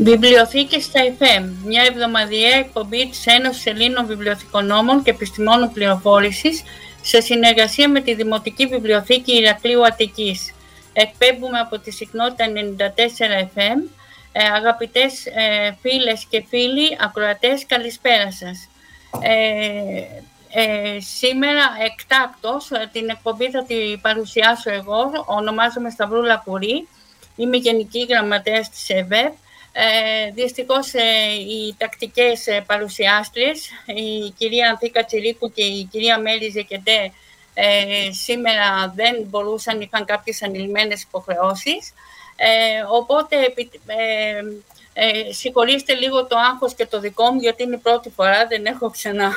Βιβλιοθήκη στα FM, μια εβδομαδιαία εκπομπή της Ένωσης Ελλήνων Βιβλιοθηκονόμων και Επιστημόνων Πληροφόρησης σε συνεργασία με τη Δημοτική Βιβλιοθήκη Ηρακλείου Αττικής. Εκπέμπουμε από τη συχνότητα 94 FM. Ε, αγαπητές ε, φίλες και φίλοι, ακροατές, καλησπέρα σας. Ε, ε, σήμερα εκτάκτος ε, την εκπομπή θα την παρουσιάσω εγώ, ονομάζομαι Σταυρούλα Πουρή, είμαι Γενική Γραμματέας της ΕΒΕΠ. Ε, δυστυχώς ε, οι τακτικές ε, παρουσιάστριες, η κυρία Ανθίκα Τσιρίκου και η κυρία Μέλη Ζεκεντέ, ε, σήμερα δεν μπορούσαν, είχαν κάποιες ανηλυμένες υποχρεώσεις. Ε, οπότε ε, ε, συγχωρήστε λίγο το άγχος και το δικό μου, γιατί είναι η πρώτη φορά, δεν έχω ξανά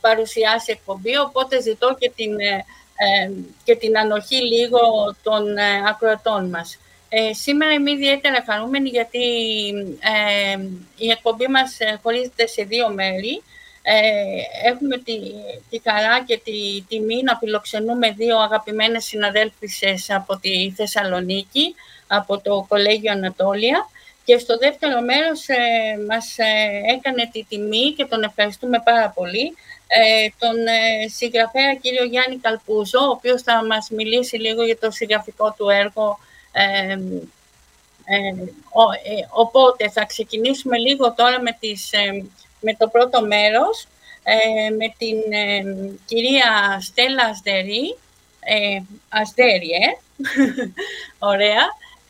παρουσιάσει εκπομπή, οπότε ζητώ και την, ε, ε, και την ανοχή λίγο των ε, ακροατών μας. Ε, σήμερα είμαι ιδιαίτερα χαρούμενη γιατί η εκπομπή μας χωρίζεται σε δύο μέρη. έχουμε τη, τη χαρά και τη τιμή να φιλοξενούμε δύο αγαπημένες συναδέλφισες από τη Θεσσαλονίκη, από το Κολέγιο Ανατόλια. Και στο δεύτερο μέρος ε, μας ε, έκανε τη τιμή και τον ευχαριστούμε πάρα πολύ ε, τον ε, συγγραφέα κύριο Γιάννη Καλπούζο, ο οποίος θα μας μιλήσει λίγο για το συγγραφικό του έργο. Οπότε θα ξεκινήσουμε λίγο τώρα με, τις, με το πρώτο μέρος, με την κυρία Στέλλα Ασδερή, Ασδέρη, ωραία,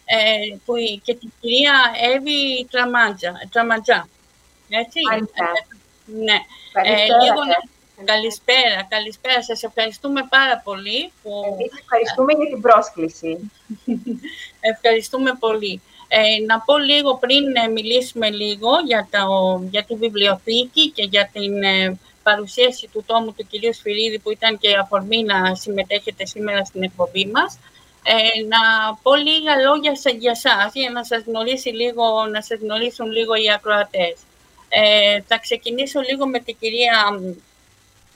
ε, που, και την κυρία Εύη Τραμαντζά. Έτσι. Ε, ναι. Ε, λίγο, καλησπέρα, καλησπέρα. Σας ευχαριστούμε πάρα πολύ. Που... Εμείς ευχαριστούμε για την πρόσκληση. ευχαριστούμε πολύ. Ε, να πω λίγο πριν ε, μιλήσουμε λίγο για, το, για τη βιβλιοθήκη και για την ε, παρουσίαση του τόμου του κυρίου Σφυρίδη που ήταν και αφορμή να συμμετέχετε σήμερα στην εκπομπή μας ε, να πω λίγα λόγια για σας, για να σας, γνωρίσει λίγο, να σας γνωρίσουν λίγο οι ακροατές. Ε, θα ξεκινήσω λίγο με την κυρία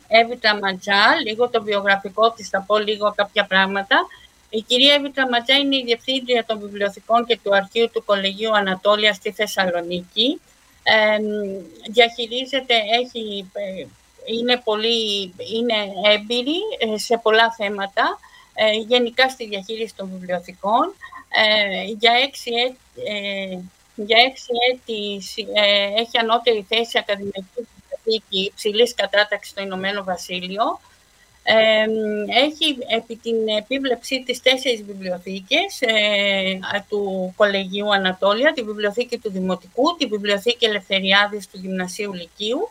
Εύητα Ματζά, λίγο το βιογραφικό της, θα πω λίγο κάποια πράγματα. Η κυρία Εύητα Ματζά είναι η Διευθύντρια των Βιβλιοθηκών και του Αρχείου του Κολεγίου Ανατόλια στη Θεσσαλονίκη. Ε, διαχειρίζεται, έχει, ε, είναι, πολύ, είναι έμπειρη ε, σε πολλά θέματα ε, γενικά στη διαχείριση των βιβλιοθηκών. Ε, για έξι έτη, ε, για έξι έτη έχει ανώτερη θέση ακαδημαϊκής βιβλιοθήκη υψηλής κατάταξης στο Ηνωμένο Βασίλειο. έχει επί την επίβλεψή της τέσσερις βιβλιοθήκες του Κολεγίου Ανατόλια, τη βιβλιοθήκη του Δημοτικού, τη βιβλιοθήκη Ελευθεριάδης του Γυμνασίου Λυκείου,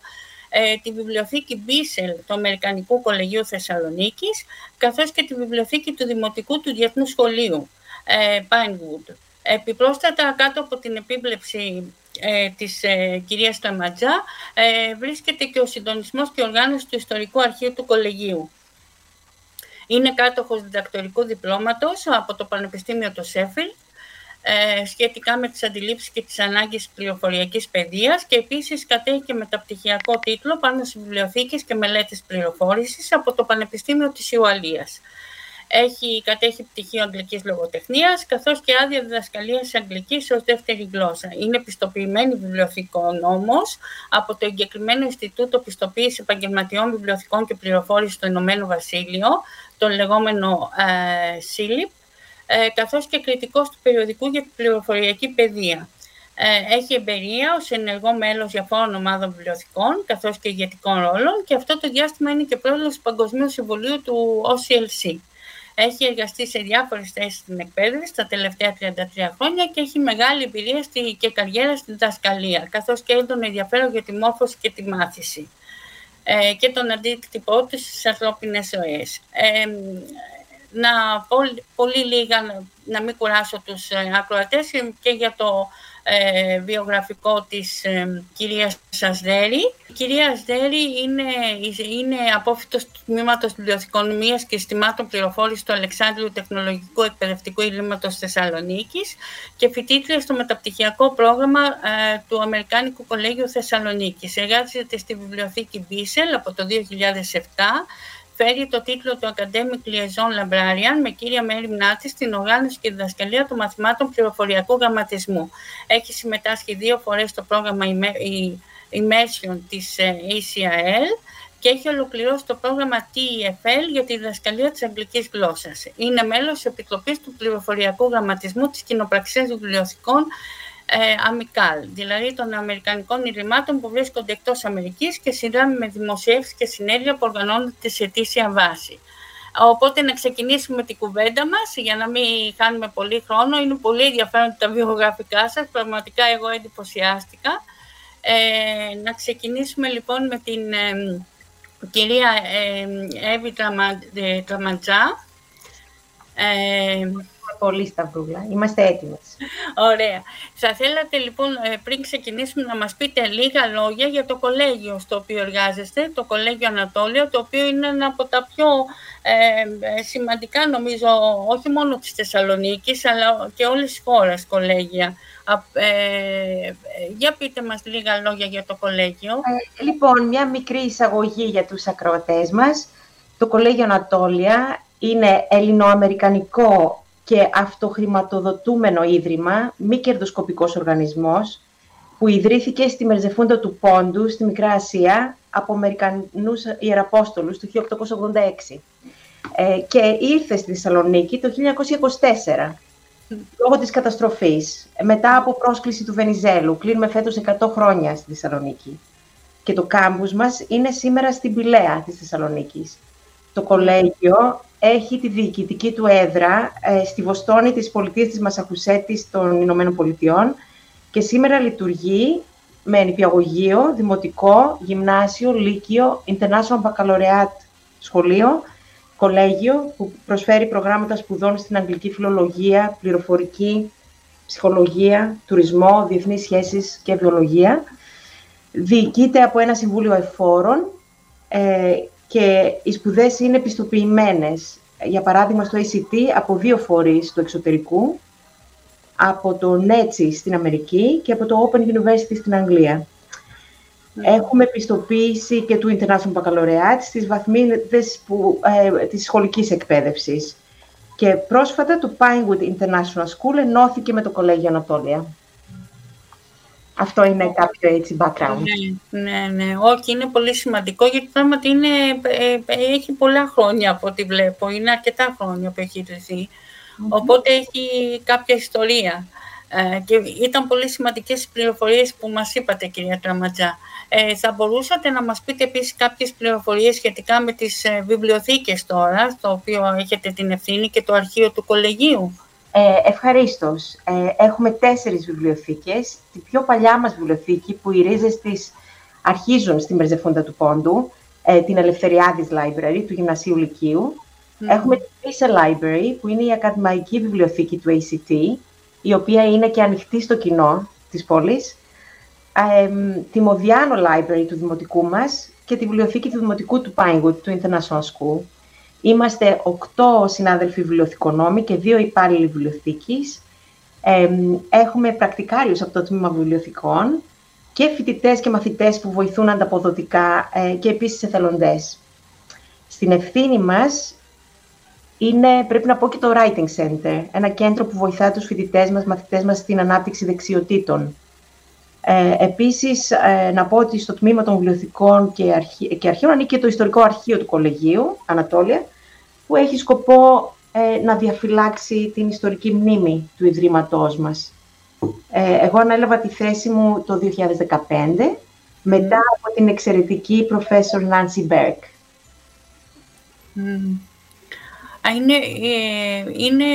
ε, τη βιβλιοθήκη Μπίσελ του Αμερικανικού Κολεγίου Θεσσαλονίκης, καθώς και τη βιβλιοθήκη του Δημοτικού του Διεθνού Σχολείου, ε, Pinewood. Επιπρόσθετα, κάτω από την επίβλεψη ε, της ε, κυρίας Ταματζά, ε, βρίσκεται και ο συντονισμός και οργάνωση του Ιστορικού Αρχείου του Κολεγίου. Είναι κάτοχος διδακτορικού διπλώματος από το Πανεπιστήμιο του Σέφιλ ε, σχετικά με τις αντιλήψεις και τις ανάγκες πληροφοριακής παιδείας και επίσης κατέχει και μεταπτυχιακό τίτλο πάνω σε βιβλιοθήκες και μελέτες πληροφόρησης από το Πανεπιστήμιο της Ιουαλίας. Έχει κατέχει πτυχίο αγγλικής λογοτεχνίας, καθώς και άδεια διδασκαλίας αγγλικής ως δεύτερη γλώσσα. Είναι πιστοποιημένη βιβλιοθηκόν όμως από το εγκεκριμένο Ινστιτούτο Πιστοποίησης Επαγγελματιών Βιβλιοθηκών και Πληροφόρησης στο Ηνωμένο Βασίλειο, το λεγόμενο ε, ε, καθώς και κριτικός του περιοδικού για την πληροφοριακή παιδεία. Ε, έχει εμπειρία ως ενεργό μέλος διαφόρων ομάδων βιβλιοθηκών, καθώς και ηγετικών ρόλων και αυτό το διάστημα είναι και πρόεδρος του Παγκοσμίου Συμβουλίου του OCLC. Έχει εργαστεί σε διάφορες θέσεις στην εκπαίδευση τα τελευταία 33 χρόνια και έχει μεγάλη εμπειρία στη, και καριέρα στην δασκαλία, καθώς και έντονο ενδιαφέρον για τη μόρφωση και τη μάθηση ε, και τον αντίκτυπό του στις ανθρώπινες ζωές. Ε, να πω πολύ λίγα, να μην κουράσω τους ε, ακροατές και για το ε, βιογραφικό της ε, κυρίας Ασδέρη. Η κυρία Ασδέρη είναι, είναι απόφυτος του Τμήματος Βιβλιοθηκονομίας και Συστημάτων Πληροφόρησης του Αλεξάνδρου Τεχνολογικού Εκπαιδευτικού Ιδρύματος Θεσσαλονίκης και φοιτήτρια στο μεταπτυχιακό πρόγραμμα ε, του Αμερικάνικου Κολέγιου Θεσσαλονίκης. Εργάζεται στη βιβλιοθήκη Μπίσελ από το 2007 φέρει το τίτλο του Academic Liaison Librarian με κύρια μέρη μνάτης στην οργάνωση και διδασκαλία των μαθημάτων πληροφοριακού γραμματισμού. Έχει συμμετάσχει δύο φορές στο πρόγραμμα Immersion της ε, ACRL και έχει ολοκληρώσει το πρόγραμμα TEFL για τη διδασκαλία της αγγλικής γλώσσας. Είναι μέλος της Επιτροπής του Πληροφοριακού Γραμματισμού της Κοινοπραξίας Βιβλιοθηκών ε, Αμικάλ, δηλαδή των Αμερικανικών Ιδρυμάτων που βρίσκονται εκτός Αμερικής και συνδράμει με δημοσίευσεις και συνέδρια που οργανώνονται σε αιτήσια βάση. Οπότε να ξεκινήσουμε την κουβέντα μας για να μην χάνουμε πολύ χρόνο. Είναι πολύ ενδιαφέρον τα βιογραφικά σας, πραγματικά εγώ εντυπωσιάστηκα. Ε, να ξεκινήσουμε λοιπόν με την ε, κυρία ε, Εύη Τραματζά. Ε, πολύ Σταυρούλα. Είμαστε έτοιμες. Ωραία. Θα θέλατε λοιπόν ε, πριν ξεκινήσουμε να μας πείτε λίγα λόγια για το κολέγιο στο οποίο εργάζεστε, το Κολέγιο Ανατόλιο, το οποίο είναι ένα από τα πιο ε, σημαντικά νομίζω όχι μόνο της Θεσσαλονίκης αλλά και όλες τις χώρες κολέγια. Ε, για πείτε μας λίγα λόγια για το κολέγιο. Ε, λοιπόν, μια μικρή εισαγωγή για τους ακροατές μας. Το Κολέγιο Ανατόλια είναι ελληνοαμερικανικό και αυτοχρηματοδοτούμενο ίδρυμα, μη κερδοσκοπικός οργανισμός, που ιδρύθηκε στη Μερζεφούντα του Πόντου, στη Μικρά Ασία, από Αμερικανούς Ιεραπόστολους το 1886 ε, και ήρθε στη Θεσσαλονίκη το 1924 λόγω της καταστροφής. Μετά από πρόσκληση του Βενιζέλου, κλείνουμε φέτος 100 χρόνια στη Θεσσαλονίκη. Και το κάμπους μας είναι σήμερα στην Πηλαία της Θεσσαλονίκης. Το κολέγιο έχει τη διοικητική του έδρα ε, στη Βοστόνη της πολιτείας της Μασαχουσέτης των Ηνωμένων Πολιτειών και σήμερα λειτουργεί με νηπιαγωγείο, δημοτικό, γυμνάσιο, λύκειο, international baccalaureate σχολείο, κολέγιο που προσφέρει προγράμματα σπουδών στην αγγλική φιλολογία, πληροφορική, ψυχολογία, τουρισμό, διεθνείς σχέσεις και βιολογία. Διοικείται από ένα συμβούλιο εφόρων ε, και οι σπουδές είναι επιστοποιημένες. Για παράδειγμα, στο ACT από δύο φορείς του εξωτερικού, από το NETSI στην Αμερική και από το Open University στην Αγγλία. Ναι. Έχουμε επιστοποίηση και του International Baccalaureate στις βαθμίδες που, ε, της σχολικής εκπαίδευσης. Και πρόσφατα το Pinewood International School ενώθηκε με το Κολέγιο Ανατόλια. Αυτό είναι κάποιο έτσι background. Ναι, ναι, ναι. Όχι, είναι πολύ σημαντικό γιατί πράγματι είναι, ε, ε, έχει πολλά χρόνια από ό,τι βλέπω. Είναι αρκετά χρόνια που έχει ιδρυθεί. Οπότε έχει κάποια ιστορία. Ε, και ήταν πολύ σημαντικές οι πληροφορίες που μας είπατε, κυρία Τραματζά. Ε, θα μπορούσατε να μας πείτε επίσης κάποιες πληροφορίες σχετικά με τις ε, βιβλιοθήκες τώρα, στο οποίο έχετε την ευθύνη και το αρχείο του κολεγίου; Ε, ευχαρίστως. Ε, έχουμε τέσσερις βιβλιοθήκες. Τη πιο παλιά μας βιβλιοθήκη, που οι ρίζες της αρχίζουν στη Μερζεφούντα του Πόντου, ε, την Ελευθεριάδης Library του Γυμνασίου Λυκείου. Έχουμε την Pisa Library, που είναι η ακαδημαϊκή βιβλιοθήκη του ACT, η οποία είναι και ανοιχτή στο κοινό της πόλης. Ε, τη Modiano Library του Δημοτικού μας και τη βιβλιοθήκη του Δημοτικού του Pinewood, του International School. Είμαστε οκτώ συνάδελφοι βιβλιοθηκονόμοι και δύο υπάλληλοι βιβλιοθήκης. έχουμε πρακτικάριους από το Τμήμα Βιβλιοθηκών και φοιτητές και μαθητές που βοηθούν ανταποδοτικά ε, και επίσης εθελοντές. Στην ευθύνη μας είναι, πρέπει να πω, και το Writing Center, ένα κέντρο που βοηθά τους φοιτητές μας, μαθητές μας στην ανάπτυξη δεξιοτήτων. Ε, επίσης, ε, να πω ότι στο τμήμα των βιβλιοθηκών και, αρχή, και αρχείων ανήκει το ιστορικό αρχείο του Κολεγίου, Ανατόλια, που έχει σκοπό ε, να διαφυλάξει την ιστορική μνήμη του Ιδρύματός μας. Ε, εγώ ανέλαβα τη θέση μου το 2015, μετά από την εξαιρετική Professor Nancy Berg. Είναι, ε, είναι,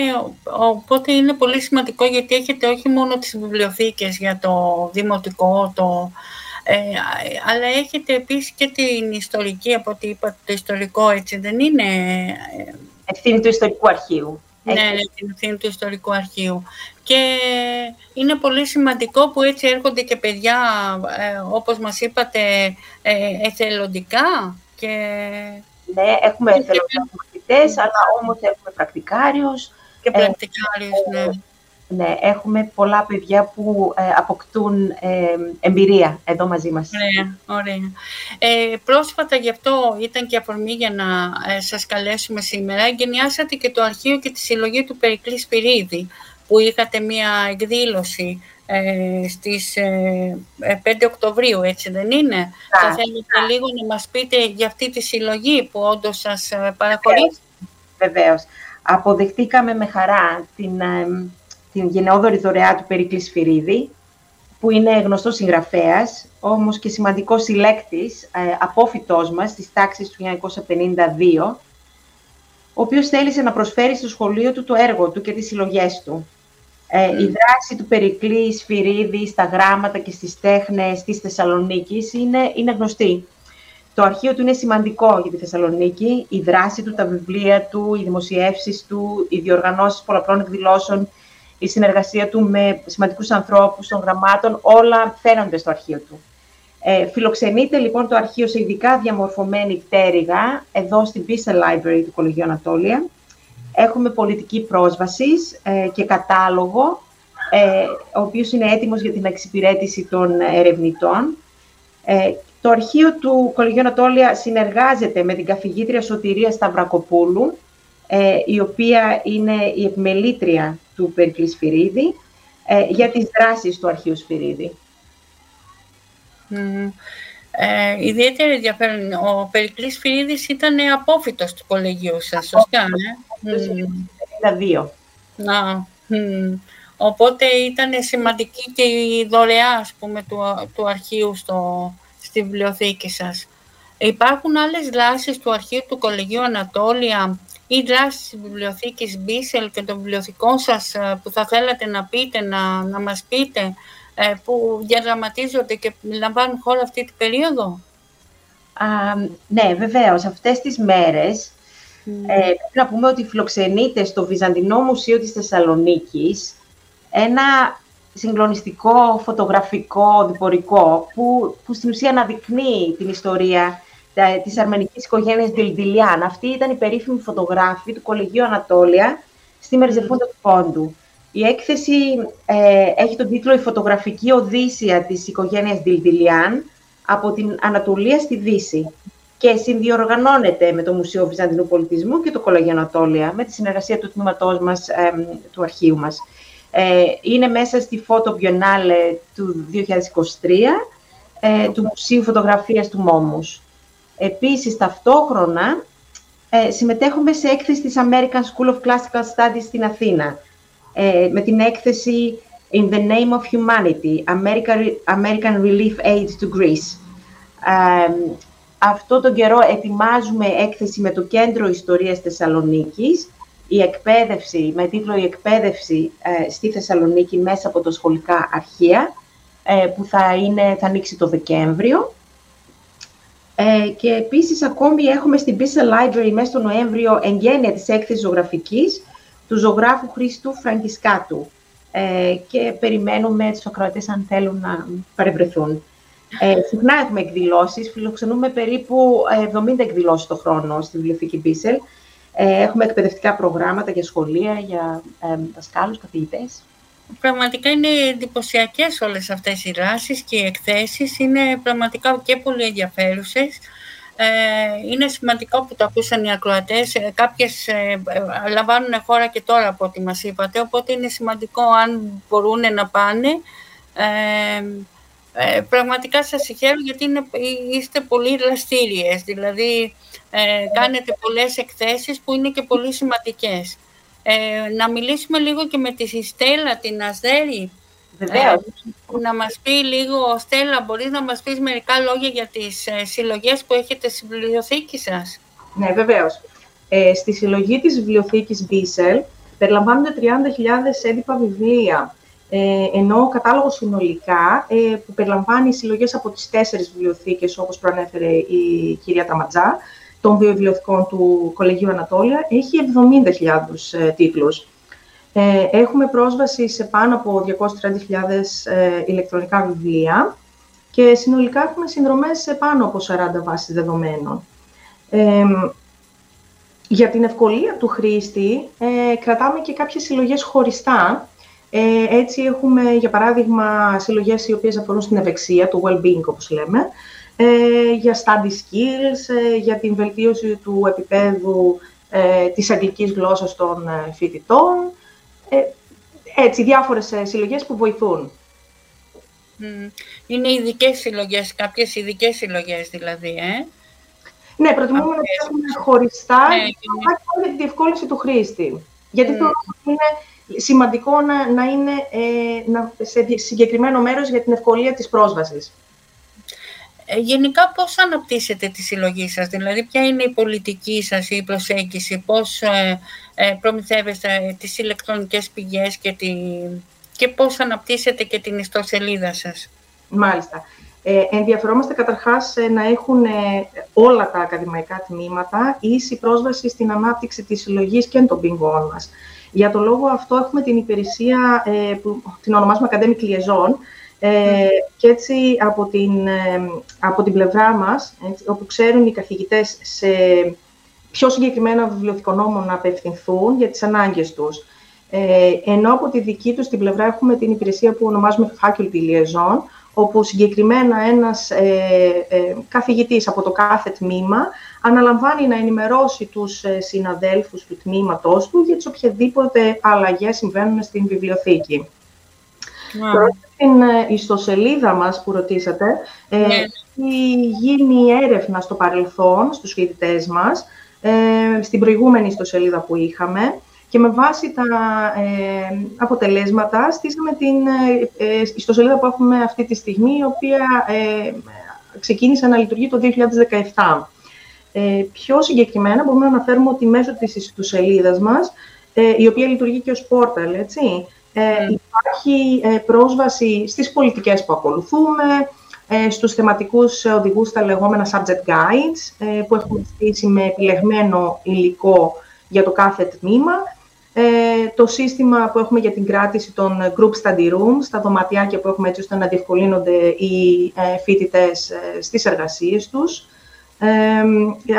οπότε είναι πολύ σημαντικό γιατί έχετε όχι μόνο τις βιβλιοθήκες για το δημοτικό, το, ε, αλλά έχετε επίσης και την ιστορική, από ό,τι είπατε, το ιστορικό, έτσι δεν είναι... Ε, ευθύνη του ιστορικού αρχείου. Ναι, ναι, την ευθύνη του ιστορικού αρχείου. Και είναι πολύ σημαντικό που έτσι έρχονται και παιδιά, ε, όπως μας είπατε, ε, εθελοντικά και... Ναι, έχουμε εθελοντικά μαθητές, αλλά όμως έχουμε πρακτικάριους. Και πρακτικάριους, ναι. Ναι, έχουμε πολλά παιδιά που ε, αποκτούν ε, εμπειρία εδώ μαζί μας. Ωραία, ωραία. Ε, πρόσφατα γι' αυτό ήταν και αφορμή για να ε, σας καλέσουμε σήμερα. Εγκαινιάσατε και το αρχείο και τη συλλογή του Περικλής Σπυρίδη, που είχατε μία εκδήλωση ε, στις 5 Οκτωβρίου, έτσι δεν είναι; Θα θέλετε λίγο να μας πείτε για αυτή τη συλλογή που όντως σας παραχωρήσει. Βεβαίως. Αποδεχτήκαμε με χαρά την την γενναιόδορη δωρεά του Περίκλη Σφυρίδη, που είναι γνωστός συγγραφέας, όμως και σημαντικός συλλέκτης, ε, απόφυτός μας στις τάξεις του 1952, ο οποίος θέλησε να προσφέρει στο σχολείο του το έργο του και τις συλλογές του. Ε, η δράση του Περικλή Σφυρίδη στα γράμματα και στις τέχνες της Θεσσαλονίκης είναι, είναι γνωστή. Το αρχείο του είναι σημαντικό για τη Θεσσαλονίκη, η δράση του, τα βιβλία του, οι δημοσιεύσεις του, οι διοργανώσεις πολλαπλών εκδηλώσεων η συνεργασία του με σημαντικούς ανθρώπους των γραμμάτων, όλα φαίνονται στο αρχείο του. Ε, φιλοξενείται λοιπόν το αρχείο σε ειδικά διαμορφωμένη πτέρυγα, εδώ στην Pisa Library του Κολεγίου Ανατόλια. Έχουμε πολιτική πρόσβασης ε, και κατάλογο, ε, ο οποίος είναι έτοιμος για την εξυπηρέτηση των ερευνητών. Ε, το αρχείο του Κολεγίου Ανατόλια συνεργάζεται με την καθηγήτρια Σωτηρία Σταυρακοπούλου, ε, η οποία είναι η επιμελήτρια του Περικλή Σφυρίδη, ε, για τις δράσεις του αρχείου Σφυρίδη. Mm. Ε, ιδιαίτερα ενδιαφέρον. Ο Περικλής Σφυρίδης ήταν απόφυτος του κολεγίου σας, σωστά, ναι; Το Να. Οπότε ήταν σημαντική και η δωρεά, ας πούμε, του, του αρχείου στο, στη βιβλιοθήκη σας. Υπάρχουν άλλες δράσεις του αρχείου του Κολεγίου Ανατόλια ή δράσει της βιβλιοθήκης Μπίσελ και των βιβλιοθηκών σας ε, που θα θέλατε να πείτε, να, να μας πείτε, ε, που διαδραματίζονται και λαμβάνουν χώρα αυτή την περίοδο; Α, ναι, βεβαίως. Αυτές τις μέρες mm. ε, πρέπει να πούμε ότι φιλοξενείται στο Βυζαντινό Μουσείο της Θεσσαλονίκης ένα συγκλονιστικό φωτογραφικό διπορικό που, που στην ουσία αναδεικνύει την ιστορία Της αρμενικής οικογένειας Δηλδηλιάν. Αυτή ήταν η περίφημη φωτογράφη του Κολεγίου Ανατόλια στη Μερζεφούντα του Πόντου. Η έκθεση ε, έχει τον τίτλο «Η φωτογραφική οδύσσια της οικογένειας Δηλδηλιάν από την Ανατολία στη Δύση» και συνδιοργανώνεται με το Μουσείο Βυζαντινού Πολιτισμού και το Κολεγίο Ανατόλια με τη συνεργασία του τμήματός μας, του αρχείου μας. Ε, είναι μέσα στη Photo Biennale του 2023 ε, του Μουσείου Φωτογραφίας του Μόμους. Επίσης, ταυτόχρονα, ε, συμμετέχουμε σε έκθεση της American School of Classical Studies στην Αθήνα, ε, με την έκθεση In the Name of Humanity, American Relief Aid to Greece. Ε, αυτό τον καιρό ετοιμάζουμε έκθεση με το Κέντρο Ιστορίας Θεσσαλονίκης, η εκπαίδευση, με τίτλο «Η εκπαίδευση ε, στη Θεσσαλονίκη μέσα από τα σχολικά αρχεία», ε, που θα, είναι, θα ανοίξει το Δεκέμβριο. Ε, και επίσης ακόμη έχουμε στην Pisa Library μέσα στο Νοέμβριο εγγένεια της έκθεσης ζωγραφικής του ζωγράφου Χρήστου Φραγκισκάτου ε, και περιμένουμε τους ακροατές αν θέλουν να παρευρεθούν. Ε, συχνά έχουμε εκδηλώσεις, φιλοξενούμε περίπου 70 ε, εκδηλώσεις το χρόνο στη Βιβλιοθήκη Μπίσελ. Ε, έχουμε εκπαιδευτικά προγράμματα για σχολεία, για ε, δασκάλους, καθηγητές. Πραγματικά είναι εντυπωσιακές όλες αυτές οι δράσεις και οι εκθέσεις. Είναι πραγματικά και πολύ ενδιαφέρουσες. Ε, είναι σημαντικό που το ακούσαν οι ακροατές. Ε, κάποιες ε, λαμβάνουν χώρα και τώρα από ό,τι μας είπατε, οπότε είναι σημαντικό αν μπορούν να πάνε. Ε, πραγματικά σας συγχαίρω γιατί είναι, είστε πολύ δραστήριες, δηλαδή κάνετε πολλές εκθέσεις που είναι και πολύ σημαντικές. Ε, να μιλήσουμε λίγο και με τη Στέλλα, την Ασδέρη. Βεβαίως. Ε, να μας πει λίγο, Στέλλα, μπορείς να μας πεις μερικά λόγια για τις ε, συλλογές που έχετε στη βιβλιοθήκη σας; Ναι, βεβαίως. Ε, στη συλλογή της βιβλιοθήκης Μπίσελ περιλαμβάνονται 30.000 έντυπα βιβλία, ε, ενώ ο κατάλογος συνολικά, ε, που περιλαμβάνει συλλογές από τις τέσσερις βιβλιοθήκες, όπως προανέφερε η κυρία Ταματζά, των βιβλιοθηκών του Κολεγίου Ανατόλια έχει 70.000 ε, τίτλους. Ε, έχουμε πρόσβαση σε πάνω από 230.000 ε, ηλεκτρονικά βιβλία και συνολικά έχουμε συνδρομές σε πάνω από 40 βάσεις δεδομένων. Ε, για την ευκολία του χρήστη, ε, κρατάμε και κάποιες συλλογές χωριστά, Ε, έτσι έχουμε, για παράδειγμα, συλλογές οι οποίες αφορούν στην ευεξία, το well-being όπως λέμε, ε, για study skills, ε, για την βελτίωση του επίπεδου ε, της αγγλικής γλώσσας των ε, φοιτητών. Ε, έτσι, διάφορες συλλογές που βοηθούν. Είναι ειδικές συλλογές, κάποιες ειδικές συλλογές δηλαδή, ε; Ναι, προτιμούμε να τις έχουμε χωριστά ναι, για τη διευκόλυνση του χρήστη. Γιατί mm. θεωρώ ότι είναι σημαντικό να, να είναι ε, να, σε συγκεκριμένο μέρος για την ευκολία της πρόσβασης. Ε, γενικά πώς αναπτύσσετε τη συλλογή σας, δηλαδή ποια είναι η πολιτική σας η προσέγγιση, πώς ε, ε, προμηθεύεστε τις ηλεκτρονικές πηγές και, τη, και πώς αναπτύσσετε και την ιστοσελίδα σας; Μάλιστα. Ε, ενδιαφερόμαστε καταρχάς ε, να έχουν όλα τα ακαδημαϊκά τμήματα ίση πρόσβαση στην ανάπτυξη της συλλογής και των πηγών μας. Για τον λόγο αυτό έχουμε την υπηρεσία που την ονομάζουμε Academic Liaison, ε, και έτσι από την, ε, από την πλευρά μας, έτσι, όπου ξέρουν οι καθηγητές σε πιο συγκεκριμένα βιβλιοθηκονόμο να απευθυνθούν για τις ανάγκες τους. Ε, ενώ από τη δική τους την πλευρά έχουμε την υπηρεσία που ονομάζουμε Faculty Liaison, όπου συγκεκριμένα ένας ε, ε, καθηγητής από το κάθε τμήμα αναλαμβάνει να ενημερώσει τους ε, συναδέλφους του τμήματός του για τις οποιαδήποτε αλλαγές συμβαίνουν στην βιβλιοθήκη. Τώρα, στην ε, ιστοσελίδα μας που ρωτήσατε, ε, ναι. έχει γίνει έρευνα στο παρελθόν στους φοιτητές μας, ε, στην προηγούμενη ιστοσελίδα που είχαμε, και με βάση τα αποτελέσματα στήσαμε την ιστοσελίδα που έχουμε αυτή τη στιγμή, η οποία ξεκίνησε να λειτουργεί το 2017. Ε, πιο συγκεκριμένα μπορούμε να αναφέρουμε ότι μέσω της ιστοσελίδας μας, η οποία λειτουργεί και ως πόρταλ, έτσι, ε, υπάρχει ε, πρόσβαση στις πολιτικές που ακολουθούμε, ε, στους θεματικούς οδηγούς, τα λεγόμενα subject guides, ε, που έχουμε στήσει με επιλεγμένο υλικό για το κάθε τμήμα, ε, το σύστημα που έχουμε για την κράτηση των group study rooms, τα δωματιάκια που έχουμε έτσι ώστε να διευκολύνονται οι ε, φοιτητές στις εργασίες τους,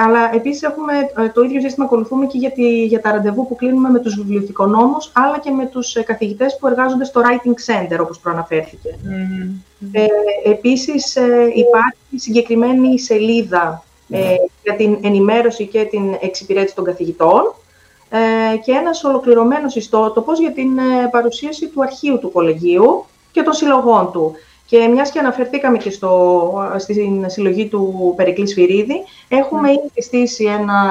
αλλά επίσης έχουμε ε, το ίδιο σύστημα ακολουθούμε και για, για τα ραντεβού που κλείνουμε με τους βιβλιοθηκονόμους, αλλά και με τους ε, καθηγητές που εργάζονται στο Writing Center, όπως προαναφέρθηκε. Ε, επίσης, ε, υπάρχει συγκεκριμένη σελίδα για την ενημέρωση και την εξυπηρέτηση των καθηγητών ε, και ένας ολοκληρωμένος ιστότοπος για την παρουσίαση του αρχείου του κολεγίου και των συλλογών του. Και μιας και αναφερθήκαμε και στο, στην συλλογή του Περικλής Σφυρίδη, έχουμε ναι. ήδη στήσει ένα,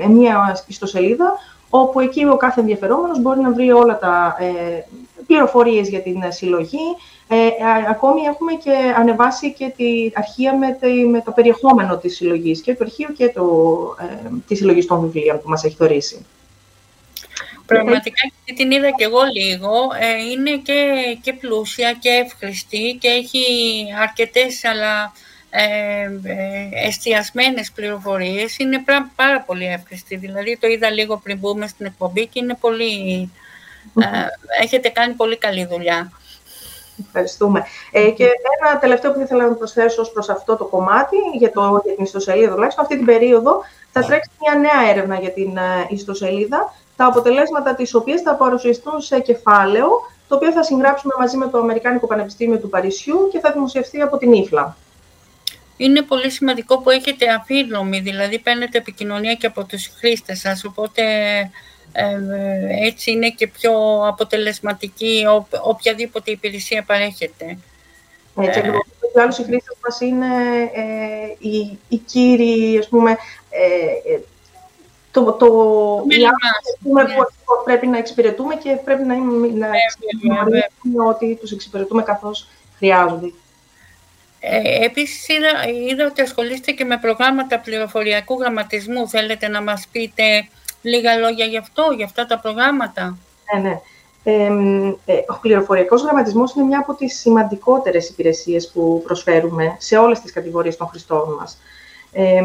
ε, μια ιστοσελίδα, όπου εκεί ο κάθε ενδιαφερόμενος μπορεί να βρει όλα τα ε, πληροφορίες για την συλλογή. Ε, ακόμη έχουμε και ανεβάσει και τη αρχεία με, με το περιεχόμενο της συλλογής, και του αρχείου και το, ε, της συλλογής των βιβλίων που μας έχει θωρήσει. Πραγματικά και την είδα και εγώ λίγο. Ε, είναι και, και πλούσια και εύχριστη και έχει αρκετές αλλά ε, ε, εστιασμένες πληροφορίες. Είναι πάρα πολύ εύχριστη. Δηλαδή το είδα λίγο πριν μπούμε στην εκπομπή και είναι πολύ... Ε, έχετε κάνει πολύ καλή δουλειά. Ευχαριστούμε. Ε, και ένα τελευταίο που ήθελα να προσθέσω ως προς αυτό το κομμάτι, για, το, για την ιστοσελίδα τουλάχιστον, αυτή την περίοδο θα τρέξει μια νέα έρευνα για την ιστοσελίδα, τα αποτελέσματα της οποίας θα παρουσιαστούν σε κεφάλαιο, το οποίο θα συγγράψουμε μαζί με το Αμερικάνικο Πανεπιστήμιο του Παρισιού και θα δημοσιευτεί από την ΙΦΛΑ. Είναι πολύ σημαντικό που έχετε αφήνομη, δηλαδή παίρνετε επικοινωνία και από τους χρήστες σας, οπότε ε, έτσι είναι και πιο αποτελεσματική οποιαδήποτε υπηρεσία παρέχετε. Έτσι, ε, και άλλους οι χρήστες μας είναι ε, οι, οι κύριοι, ας πούμε, ε, το, το ναι. που πρέπει να εξυπηρετούμε και πρέπει να, να εξυπηρετούμε ότι τους εξυπηρετούμε καθώς χρειάζονται. Ε, επίσης, είδα, είδα ότι ασχολείστε και με προγράμματα πληροφοριακού γραμματισμού. Θέλετε να μας πείτε λίγα λόγια γι' αυτό, για αυτά τα προγράμματα; Ναι, ναι. Ε, ε, ο πληροφοριακός γραμματισμός είναι μια από τις σημαντικότερες υπηρεσίες που προσφέρουμε σε όλες τις κατηγορίες των χρηστών μας. Ε,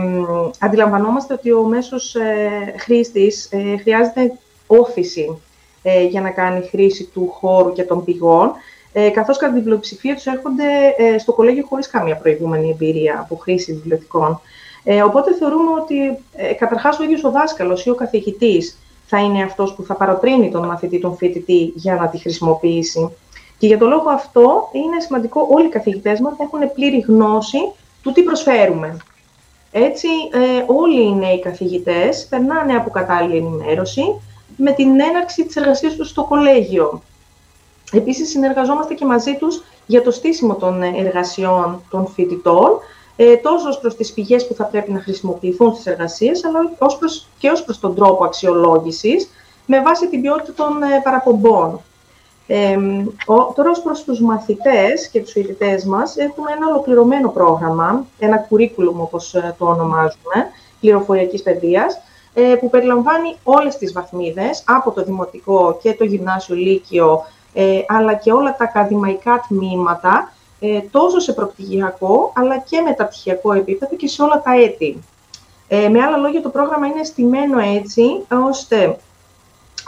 αντιλαμβανόμαστε ότι ο μέσος ε, χρήστης ε, χρειάζεται όθηση ε, για να κάνει χρήση του χώρου και των πηγών, ε, καθώς κατά την πλειοψηφία τους έρχονται ε, στο κολέγιο χωρίς καμία προηγούμενη εμπειρία από χρήση βιβλιοθηκών. Ε, οπότε θεωρούμε ότι ε, καταρχάς ο ίδιος ο δάσκαλος ή ο καθηγητής θα είναι αυτός που θα παροτρύνει τον μαθητή, τον φοιτητή, για να τη χρησιμοποιήσει. Και για τον λόγο αυτό είναι σημαντικό όλοι οι καθηγητές μας να έχουν πλήρη γνώση του τι προσφέρουμε. Έτσι, ε, όλοι οι νέοι καθηγητές περνάνε από κατάλληλη ενημέρωση με την έναρξη της εργασίας τους στο κολέγιο. Επίσης, συνεργαζόμαστε και μαζί τους για το στήσιμο των εργασιών των φοιτητών, ε, τόσο ως προς τις πηγές που θα πρέπει να χρησιμοποιηθούν στις εργασίες, αλλά ως προς, και ως προς τον τρόπο αξιολόγησης, με βάση την ποιότητα των ε, παραπομπών. Ε, ο, τώρα, ως προς τους μαθητές και τους φοιτητές μας, έχουμε ένα ολοκληρωμένο πρόγραμμα, ένα κουρίκουλουμ όπως ε, το ονομάζουμε, πληροφοριακής παιδείας, ε, που περιλαμβάνει όλες τις βαθμίδες, από το δημοτικό και το γυμνάσιο λύκειο, ε, αλλά και όλα τα ακαδημαϊκά τμήματα, ε, τόσο σε προπτυχιακό, αλλά και μεταπτυχιακό επίπεδο και σε όλα τα έτη. Ε, με άλλα λόγια, το πρόγραμμα είναι στημένο έτσι, ώστε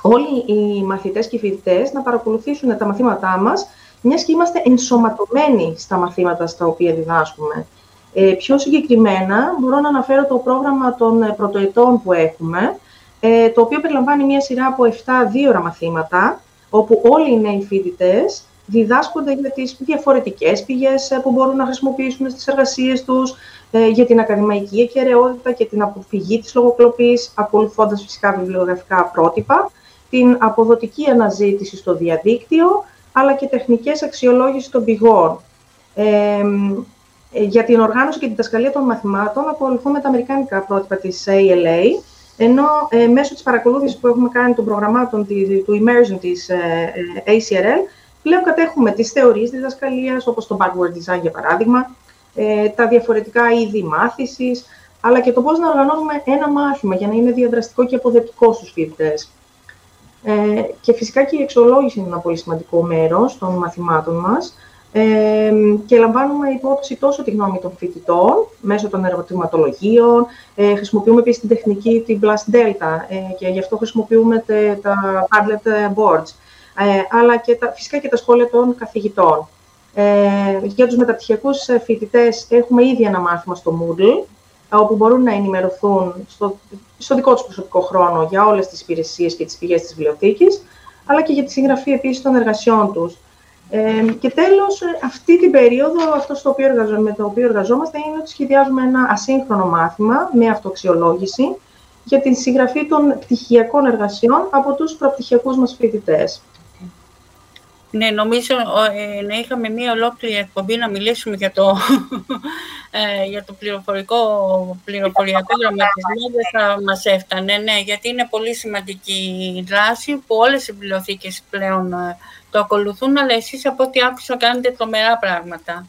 όλοι οι μαθητές και οι φοιτητές να παρακολουθήσουν τα μαθήματά μας, μιας και είμαστε ενσωματωμένοι στα μαθήματα στα οποία διδάσκουμε. Ε, πιο συγκεκριμένα, μπορώ να αναφέρω το πρόγραμμα των πρωτοετών που έχουμε, ε, το οποίο περιλαμβάνει μια σειρά από 7 ώρα μαθήματα, όπου όλοι οι νέοι φοιτητές διδάσκονται για τις διαφορετικές πηγές ε, που μπορούν να χρησιμοποιήσουν στις εργασίες τους, ε, για την ακαδημαϊκή ακαιρεότητα και την αποφυγή της λογοκλοπής, ακολουθώντας φυσικά βιβλιογραφικά πρότυπα, την αποδοτική αναζήτηση στο διαδίκτυο, αλλά και τεχνικές αξιολόγησης των πηγών. Ε, για την οργάνωση και την τασκαλία των μαθημάτων ακολουθούμε τα αμερικάνικα πρότυπα της ALA, ενώ ε, μέσω της παρακολούθησης που έχουμε κάνει των προγραμμάτων του immersion της ε, ε ACRL, πλέον κατέχουμε τις θεωρίες διδασκαλίας, όπως το backward design για παράδειγμα, ε, τα διαφορετικά είδη μάθησης, αλλά και το πώς να οργανώνουμε ένα μάθημα για να είναι διαδραστικό και αποδεπτικό στους φοιτητές. Ε, και φυσικά και η εξολόγηση είναι ένα πολύ σημαντικό μέρος των μαθημάτων μας, ε, και λαμβάνουμε υπόψη τόσο τη γνώμη των φοιτητών μέσω των ερωτηματολογίων. Ε, χρησιμοποιούμε επίσης την τεχνική, την Blast Delta ε, και γι' αυτό χρησιμοποιούμε τα Padlet boards. Ε, αλλά και τα, φυσικά και τα σχόλια των καθηγητών. Ε, για τους μεταπτυχιακούς φοιτητές έχουμε ήδη ένα μάθημα στο Moodle, όπου μπορούν να ενημερωθούν στο, στο δικό τους προσωπικό χρόνο για όλες τις υπηρεσίες και τις πηγές της βιβλιοθήκης, αλλά και για τη συγγραφή επίσης των εργασιών τους. Ε, και τέλος, αυτή την περίοδο, αυτό στο οποίο με το οποίο εργαζόμαστε είναι ότι σχεδιάζουμε ένα ασύγχρονο μάθημα με αυτοαξιολόγηση για τη συγγραφή των πτυχιακών εργασιών από τους προπτυχιακούς μας φοιτητές. Ναι, νομίζω ε, να είχαμε μία ολόκληρη εκπομπή να μιλήσουμε για το, ε, για το πληροφορικό, πληροφοριακό γραμματισμό, δεν θα μας έφτανε, ναι, γιατί είναι πολύ σημαντική η δράση που όλες οι βιβλιοθήκες πλέον ε, το ακολουθούν, αλλά εσείς από ό,τι άκουσα κάνετε τρομερά πράγματα.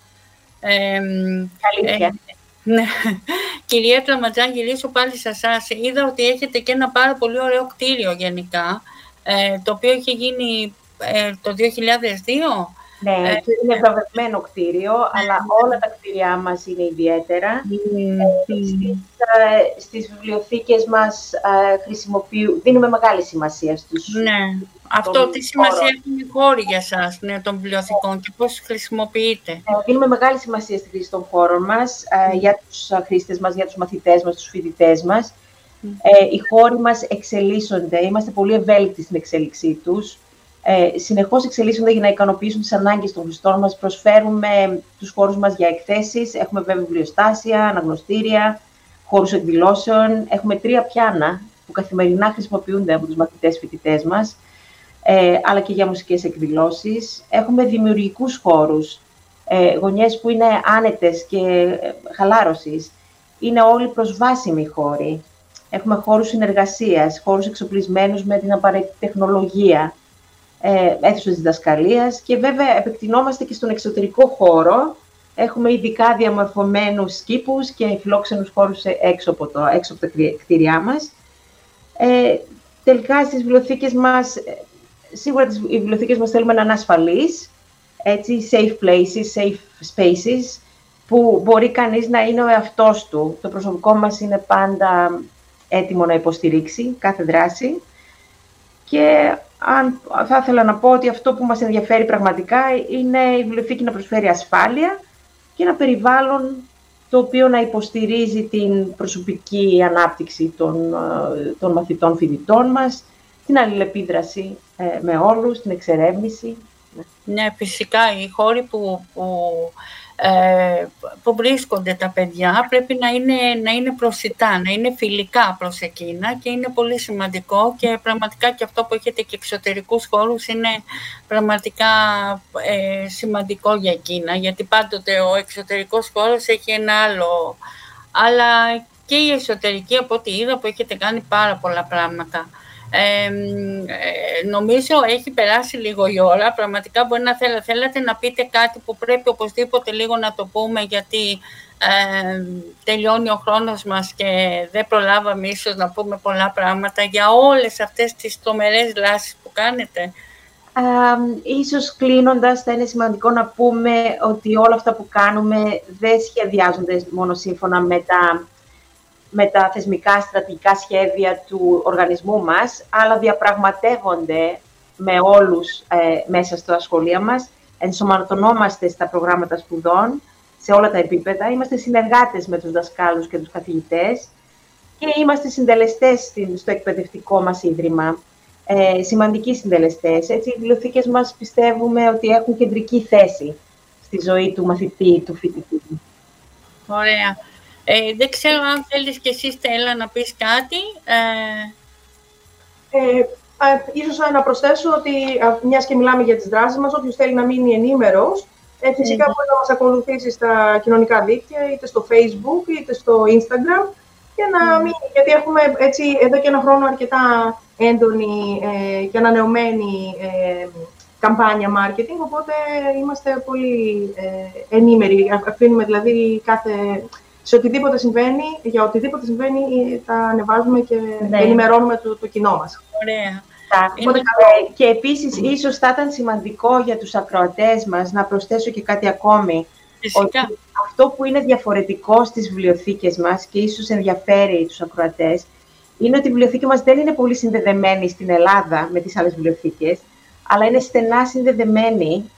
Ε, Αλήθεια. Ε, ναι. Κυρία Τραματζά, γυρίσω πάλι σε εσάς. Είδα ότι έχετε και ένα πάρα πολύ ωραίο κτίριο γενικά, ε, το οποίο έχει γίνει ε, το 2002. Ναι, ε, είναι βραβευμένο κτίριο, αλλά όλα τα κτίρια μας είναι ιδιαίτερα. Ε, στις, ε, στις βιβλιοθήκες μας ε, δίνουμε μεγάλη σημασία στους... Ναι, αυτό τι σημασία έχουν οι χώροι για σας ναι, των βιβλιοθηκών και πώς χρησιμοποιείτε; Ε, δίνουμε μεγάλη σημασία στη χρήση των χώρων μας, για τους χρήστες μας, για τους μαθητές μας, τους φοιτητές μας. Ε, οι χώροι μας εξελίσσονται, είμαστε πολύ ευέλικτοι στην εξέλιξή τους ε, συνεχώς εξελίσσονται για να ικανοποιήσουν τις ανάγκες των χρηστών μας. Προσφέρουμε τους χώρους μας για εκθέσεις, έχουμε βέβαια βιβλιοστάσια, αναγνωστήρια, χώρους εκδηλώσεων. Έχουμε τρία πιάνα που καθημερινά χρησιμοποιούνται από τους μαθητές φοιτητές μας, ε, αλλά και για μουσικές εκδηλώσεις. Έχουμε δημιουργικούς χώρους, ε, γωνιές που είναι άνετες και ε, χαλάρωσης. Είναι όλοι προσβάσιμοι χώροι. Έχουμε χώρους συνεργασίας, χώρους εξοπλισμένους με την απαραίτητη τεχνολογία ε, αίθουσες διδασκαλίας και βέβαια επεκτηνόμαστε και στον εξωτερικό χώρο. Έχουμε ειδικά διαμορφωμένους κήπους και φιλόξενους χώρους έξω από, το, έξω από τα κτίρια μας. Ε, τελικά στις βιβλιοθήκες μας, ε, σίγουρα τις βιβλιοθήκες μας θέλουμε να είναι ασφαλείς, έτσι, safe places, safe spaces, που μπορεί κανείς να είναι ο εαυτός του. Το προσωπικό μας είναι πάντα έτοιμο να υποστηρίξει κάθε δράση. Και αν, θα ήθελα να πω ότι αυτό που μας ενδιαφέρει πραγματικά είναι η βιβλιοθήκη να προσφέρει ασφάλεια και ένα περιβάλλον το οποίο να υποστηρίζει την προσωπική ανάπτυξη των, ε, των μαθητών φοιτητών μας στην αλληλεπίδραση ε, με όλους, την εξερεύνηση. Ναι, φυσικά οι χώροι που, που, ε, που βρίσκονται τα παιδιά πρέπει να είναι, να είναι προσιτά, να είναι φιλικά προς εκείνα και είναι πολύ σημαντικό και πραγματικά και αυτό που έχετε και εξωτερικούς χώρους είναι πραγματικά ε, σημαντικό για εκείνα γιατί πάντοτε ο εξωτερικός χώρος έχει ένα άλλο αλλά και η εσωτερική από ό,τι είδα που έχετε κάνει πάρα πολλά πράγματα. Ε, νομίζω έχει περάσει λίγο η ώρα. Πραγματικά μπορεί να θέλατε, θέλατε να πείτε κάτι που πρέπει οπωσδήποτε λίγο να το πούμε γιατί ε, τελειώνει ο χρόνος μας και δεν προλάβαμε ίσως να πούμε πολλά πράγματα για όλες αυτές τις τρομερές δράσεις που κάνετε. Ε, ίσως κλείνοντας θα είναι σημαντικό να πούμε ότι όλα αυτά που κάνουμε δεν σχεδιάζονται μόνο σύμφωνα με τα με τα θεσμικά στρατηγικά σχέδια του οργανισμού μας, αλλά διαπραγματεύονται με όλους ε, μέσα στα σχολεία μας, ενσωματωνόμαστε στα προγράμματα σπουδών, σε όλα τα επίπεδα, είμαστε συνεργάτες με τους δασκάλους και τους καθηγητές και είμαστε συντελεστές στο εκπαιδευτικό μας ίδρυμα, ε, σημαντικοί συντελεστές. Έτσι, οι βιβλιοθήκες μας πιστεύουμε ότι έχουν κεντρική θέση στη ζωή του μαθητή, του φοιτητή. Ωραία. Ε, δεν ξέρω αν θέλεις και εσύ, Στέλλα, να πεις κάτι. Ε... Ε, ίσως να προσθέσω ότι, μιας και μιλάμε για τις δράσεις μας, όποιος θέλει να μείνει ενήμερος, ε, φυσικά μπορεί να μας ακολουθήσει στα κοινωνικά δίκτυα, είτε στο Facebook, είτε στο Instagram, και να μείνει, γιατί έχουμε έτσι εδώ και ένα χρόνο αρκετά έντονη ε, και ανανεωμένη ε, καμπάνια marketing, οπότε είμαστε πολύ ε, ενήμεροι. Αφήνουμε δηλαδή κάθε σε οτιδήποτε συμβαίνει, για οτιδήποτε συμβαίνει, τα ανεβάζουμε και ναι. ενημερώνουμε το, το κοινό μας. Ωραία. Είναι... Και επίσης, ίσως θα ήταν σημαντικό για τους ακροατές μας να προσθέσω και κάτι ακόμη. Ότι αυτό που είναι διαφορετικό στις βιβλιοθήκες μας και ίσως ενδιαφέρει τους ακροατές, είναι ότι η βιβλιοθήκη μας δεν είναι πολύ συνδεδεμένη στην Ελλάδα με τις άλλες βιβλιοθήκες, αλλά είναι στενά συνδεδεμένη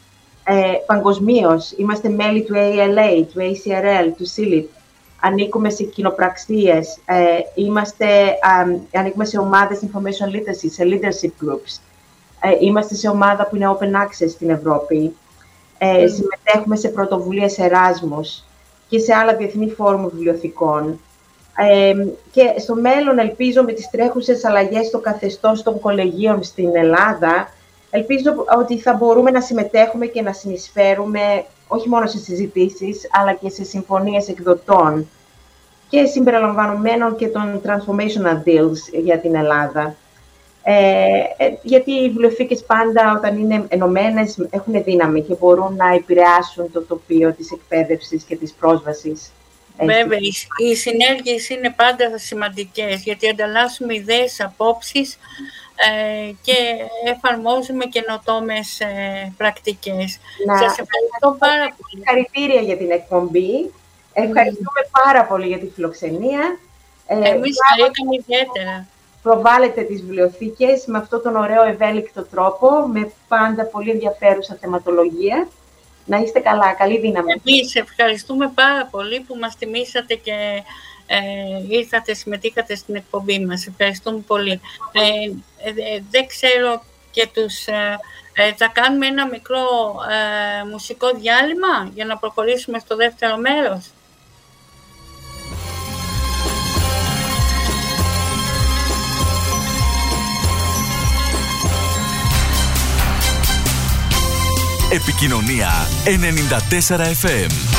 ε, παγκοσμίως. Είμαστε μέλη του ALA, του ACRL, του CILIT ανήκουμε σε κοινοπραξίες, ε, είμαστε, ανήκουμε σε ομάδες information literacy, σε leadership groups. Ε, είμαστε σε ομάδα που είναι open access στην Ευρώπη. Ε, Συμμετέχουμε σε πρωτοβουλίες Εράσμους και σε άλλα διεθνή φόρουμ βιβλιοθηκών. Ε, και στο μέλλον, ελπίζω, με τις τρέχουσες αλλαγές στο καθεστώς των κολεγίων στην Ελλάδα, ελπίζω ότι θα μπορούμε να συμμετέχουμε και να συνεισφέρουμε όχι μόνο σε συζητήσεις, αλλά και σε συμφωνίες εκδοτών και συμπεριλαμβανομένων και των transformational deals για την Ελλάδα. Ε, ε γιατί οι βιβλιοθήκες πάντα όταν είναι ενωμένες έχουν δύναμη και μπορούν να επηρεάσουν το τοπίο της εκπαίδευσης και της πρόσβασης. Βέβαια, οι συνέργειες είναι πάντα σημαντικές, γιατί ανταλλάσσουμε ιδέες, απόψεις ε, και εφαρμόζουμε καινοτόμες ε, πρακτικές. Να, Σας ευχαριστώ πάρα πολύ. Συγχαρητήρια για την εκπομπή. Ευχαριστούμε πάρα πολύ για τη φιλοξενία. Ε, Εμείς χαρήκαμε ιδιαίτερα. Προβάλλετε τις βιβλιοθήκες με αυτόν τον ωραίο ευέλικτο τρόπο, με πάντα πολύ ενδιαφέρουσα θεματολογία. Να είστε καλά, καλή δύναμη. Εμείς ευχαριστούμε πάρα πολύ που μας τιμήσατε και ε, ήρθατε, συμμετείχατε στην εκπομπή μας. Ευχαριστούμε πολύ. Ε, ε, δεν ξέρω και τους... Ε, θα κάνουμε ένα μικρό μουσικό διάλειμμα για να προχωρήσουμε στο δεύτερο μέρος; Επικοινωνία 94 FM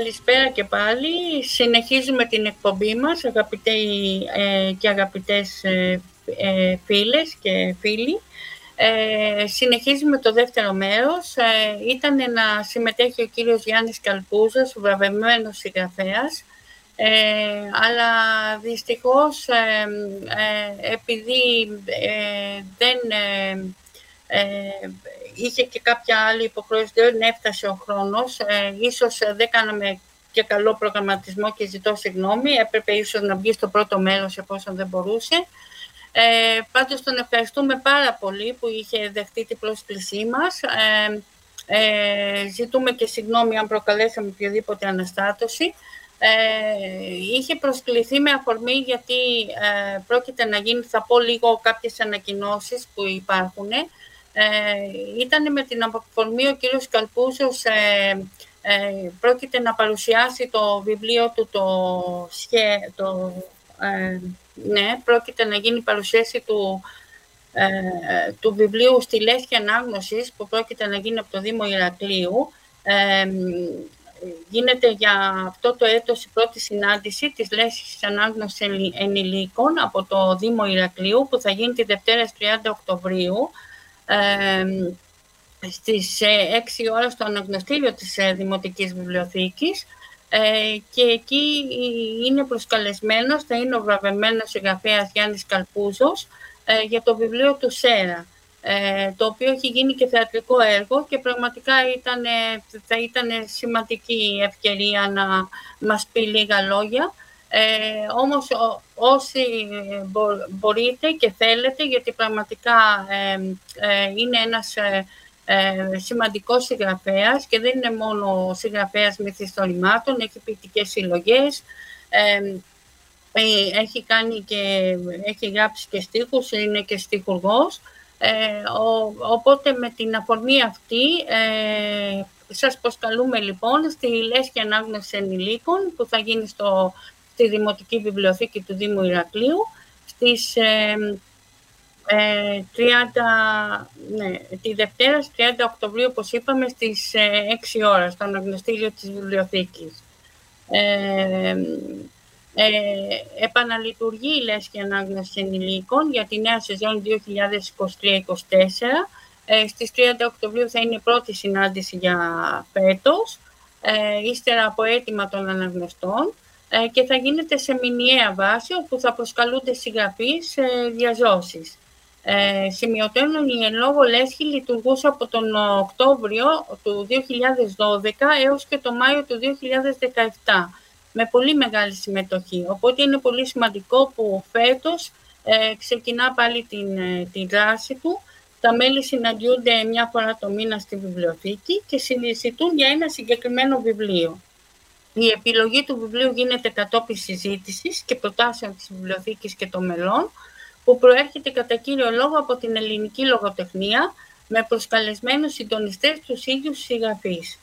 Καλησπέρα και πάλι. Συνεχίζουμε την εκπομπή μας, αγαπητοί ε, και αγαπητές ε, ε, φίλες και φίλοι. Ε, συνεχίζουμε το δεύτερο μέρος. Ε, ήταν να συμμετέχει ο κύριος Γιάννης Καλπούζος, βραβευμένος συγγραφέας, ε, αλλά δυστυχώς επειδή δεν είχε και κάποια άλλη υποχρέωση, δεν έφτασε ο χρόνος. Ε, ίσως δεν κάναμε και καλό προγραμματισμό και ζητώ συγγνώμη. Έπρεπε ίσως να βγει στο πρώτο μέρος εφόσον δεν μπορούσε. Ε, πάντως τον ευχαριστούμε πάρα πολύ που είχε δεχτεί την πρόσκλησή μας. Ε, ε, ζητούμε και συγγνώμη αν προκαλέσαμε οποιοδήποτε αναστάτωση. Ε, είχε προσκληθεί με αφορμή γιατί ε, πρόκειται να γίνει, θα πω λίγο κάποιες ανακοινώσεις που υπάρχουν. Ε, ήταν με την αφορμή ο κύριος Καλπούσος ε, ε, πρόκειται να παρουσιάσει το βιβλίο του το, το ε, ναι, πρόκειται να γίνει παρουσίαση του, ε, του βιβλίου στη Λέσχη Ανάγνωσης που πρόκειται να γίνει από το Δήμο Ηρακλείου. Ε, γίνεται για αυτό το έτος η πρώτη συνάντηση της Λέσχης Ανάγνωσης Ενηλίκων από το Δήμο Ηρακλείου που θα γίνει τη Δευτέρα 30 Οκτωβρίου ε, στις 6 ώρα στο αναγνωστήριο της ε, Δημοτικής Βιβλιοθήκης ε, και εκεί είναι προσκαλεσμένος, θα είναι ο βραβευμένος συγγραφέας Γιάννης Καλπούζος ε, για το βιβλίο του Σέρα, το οποίο έχει γίνει και θεατρικό έργο και πραγματικά ήταν, θα ήταν σημαντική ευκαιρία να μας πει λίγα λόγια. Ε, όμως όσοι μπορείτε και θέλετε, γιατί πραγματικά είναι ένας ε, σημαντικός συγγραφέας και δεν είναι μόνο συγγραφέας μυθιστορημάτων, έχει ποιητικές συλλογές, ε, έχει, κάνει και, έχει γράψει και στίχους, είναι και στίχουργός. Ε, οπότε με την αφορμή αυτή ε, σας προσκαλούμε λοιπόν στη Λέσχη Ανάγνωση Ενηλίκων που θα γίνει στο, στη Δημοτική Βιβλιοθήκη του Δήμου Ηρακλείου στις 30, ε, ναι, τη Δευτέρα 30 Οκτωβρίου, όπως είπαμε, στις 6 ε, ώρα, στο αναγνωστήριο της βιβλιοθήκης. Ε, ε, επαναλειτουργεί η Λέσχη Ανάγνωση Ενηλίκων για τη νέα σεζόν 2023-2024. Ε, στις 30 Οκτωβρίου θα είναι η πρώτη συνάντηση για φέτος, ε, ύστερα από αίτημα των αναγνωστών και θα γίνεται σε μηνιαία βάση, όπου θα προσκαλούνται συγγραφείς σε διαζώσεις. Ε, σημειωτέρων η εν λόγω λέσχη λειτουργούσε από τον Οκτώβριο του 2012 έως και το Μάιο του 2017 με πολύ μεγάλη συμμετοχή. Οπότε είναι πολύ σημαντικό που φέτος ε, ξεκινά πάλι την, ε, την δράση του. Τα μέλη συναντιούνται μια φορά το μήνα στη βιβλιοθήκη και συζητούν για ένα συγκεκριμένο βιβλίο. Η επιλογή του βιβλίου γίνεται κατόπιν συζήτησης και προτάσεων της βιβλιοθήκης και των μελών, που προέρχεται κατά κύριο λόγο από την ελληνική λογοτεχνία με προσκαλεσμένους συντονιστές τους ίδιους συγγραφείς.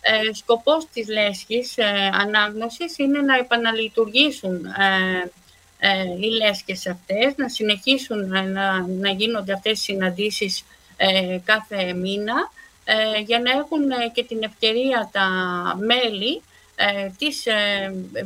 Ε, σκοπός της λέσχης ε, ανάγνωσης είναι να επαναλειτουργήσουν ε, ε, οι λέσχες αυτές, να συνεχίσουν ε, να, να γίνονται αυτές οι συναντήσεις ε, κάθε μήνα για να έχουν και την ευκαιρία τα μέλη της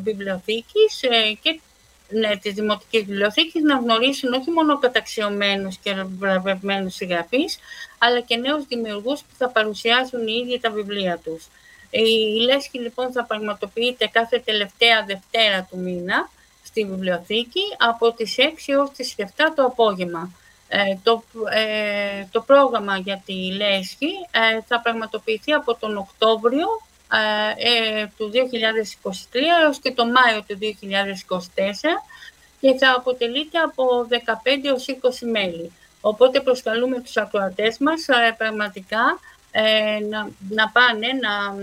βιβλιοθήκης και ναι, της Δημοτικής Βιβλιοθήκης να γνωρίσουν όχι μόνο καταξιωμένους και βραβευμένους συγγραφείς, αλλά και νέους δημιουργούς που θα παρουσιάσουν οι ίδιοι τα βιβλία τους. Η Λέσχη λοιπόν θα πραγματοποιείται κάθε τελευταία Δευτέρα του μήνα στη βιβλιοθήκη από τις 6 έως τις 7 το απόγευμα. Ε, το, ε, το πρόγραμμα για τη Λέσχη ε, θα πραγματοποιηθεί από τον Οκτώβριο ε, του 2023 έως και το Μάιο του 2024 και θα αποτελείται από 15 έως 20 μέλη. Οπότε προσκαλούμε τους ακροατές μας ε, πραγματικά ε, να, να πάνε, να,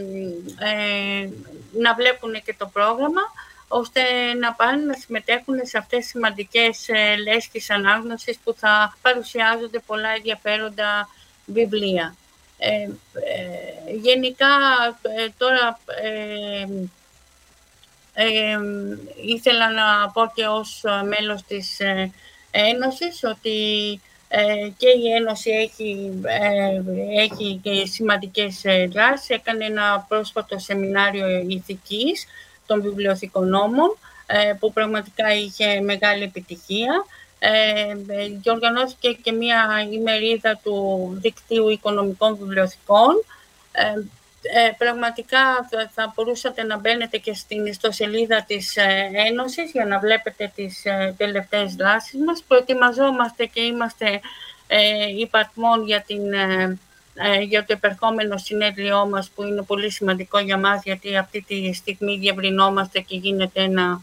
ε, να βλέπουν και το πρόγραμμα, ώστε να πάνε να συμμετέχουν σε αυτές τις σημαντικές ε, λέσχες ανάγνωσης που θα παρουσιάζονται πολλά ενδιαφέροντα βιβλία. Ε, ε, γενικά τώρα ήθελα να πω και ως μέλος της Ένωσης ότι και η Ένωση έχει, έχει και σημαντικές δράσεις. Έκανε ένα πρόσφατο σεμινάριο ηθικής των βιβλιοθηκονόμων που πραγματικά είχε μεγάλη επιτυχία. Διοργανώθηκε και μια ημερίδα του Δικτύου Οικονομικών Βιβλιοθηκών ε, πραγματικά θα, μπορούσατε να μπαίνετε και στην ιστοσελίδα της ε, Ένωσης για να βλέπετε τις ε, τελευταίες δράσεις μας. Προετοιμαζόμαστε και είμαστε ε, υπαρθμόν για, την, ε, για το επερχόμενο συνέδριό μας που είναι πολύ σημαντικό για μας γιατί αυτή τη στιγμή διευρυνόμαστε και γίνεται ένα,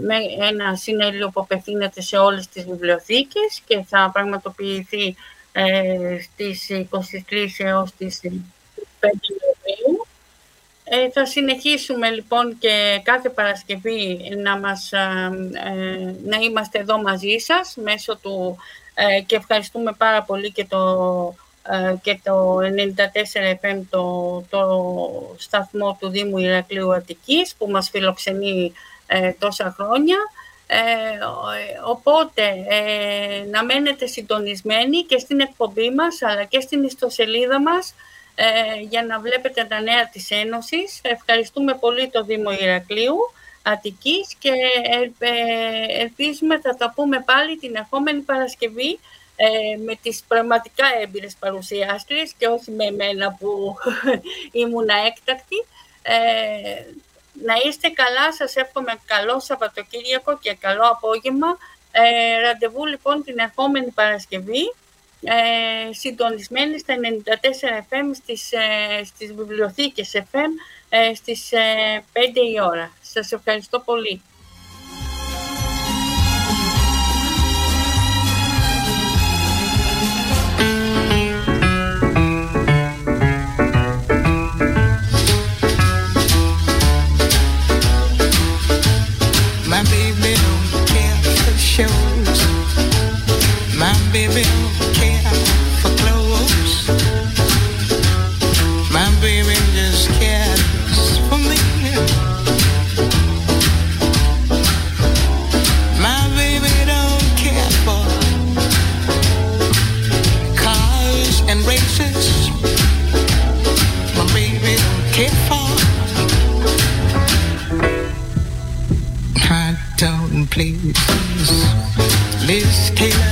με ένα συνέδριο που απευθύνεται σε όλες τις βιβλιοθήκες και θα πραγματοποιηθεί στις 23 έως τις ε, θα συνεχίσουμε λοιπόν και κάθε Παρασκευή να, μας, ε, ε, να είμαστε εδώ μαζί σας μέσω του και ευχαριστούμε πάρα πολύ και το, και το 94 FM, το, το σταθμό του Δήμου Ηρακλείου Αττικής που μας φιλοξενεί τόσα χρόνια. οπότε, να μένετε συντονισμένοι και στην εκπομπή μας αλλά και στην ιστοσελίδα μας ε, για να βλέπετε τα νέα της Ένωσης. Ευχαριστούμε πολύ το Δήμο Ηρακλείου Αττικής και ε, ελπίζουμε θα τα πούμε πάλι την ερχόμενη Παρασκευή ε, με τις πραγματικά έμπειρες παρουσιάστριες και όχι με εμένα που ήμουνα έκτακτη. Ε, να είστε καλά, σας εύχομαι καλό Σαββατοκύριακο και καλό απόγευμα. Ε, ραντεβού λοιπόν την ερχόμενη Παρασκευή ε, συντονισμένοι στα 94 FM στις, ε, στις βιβλιοθήκες FM ε, στις 5 η ώρα. Σας ευχαριστώ πολύ. baby don't care for clothes. My baby just cares for me. My baby don't care for cars and races. My baby for. Hot please, Liz Taylor.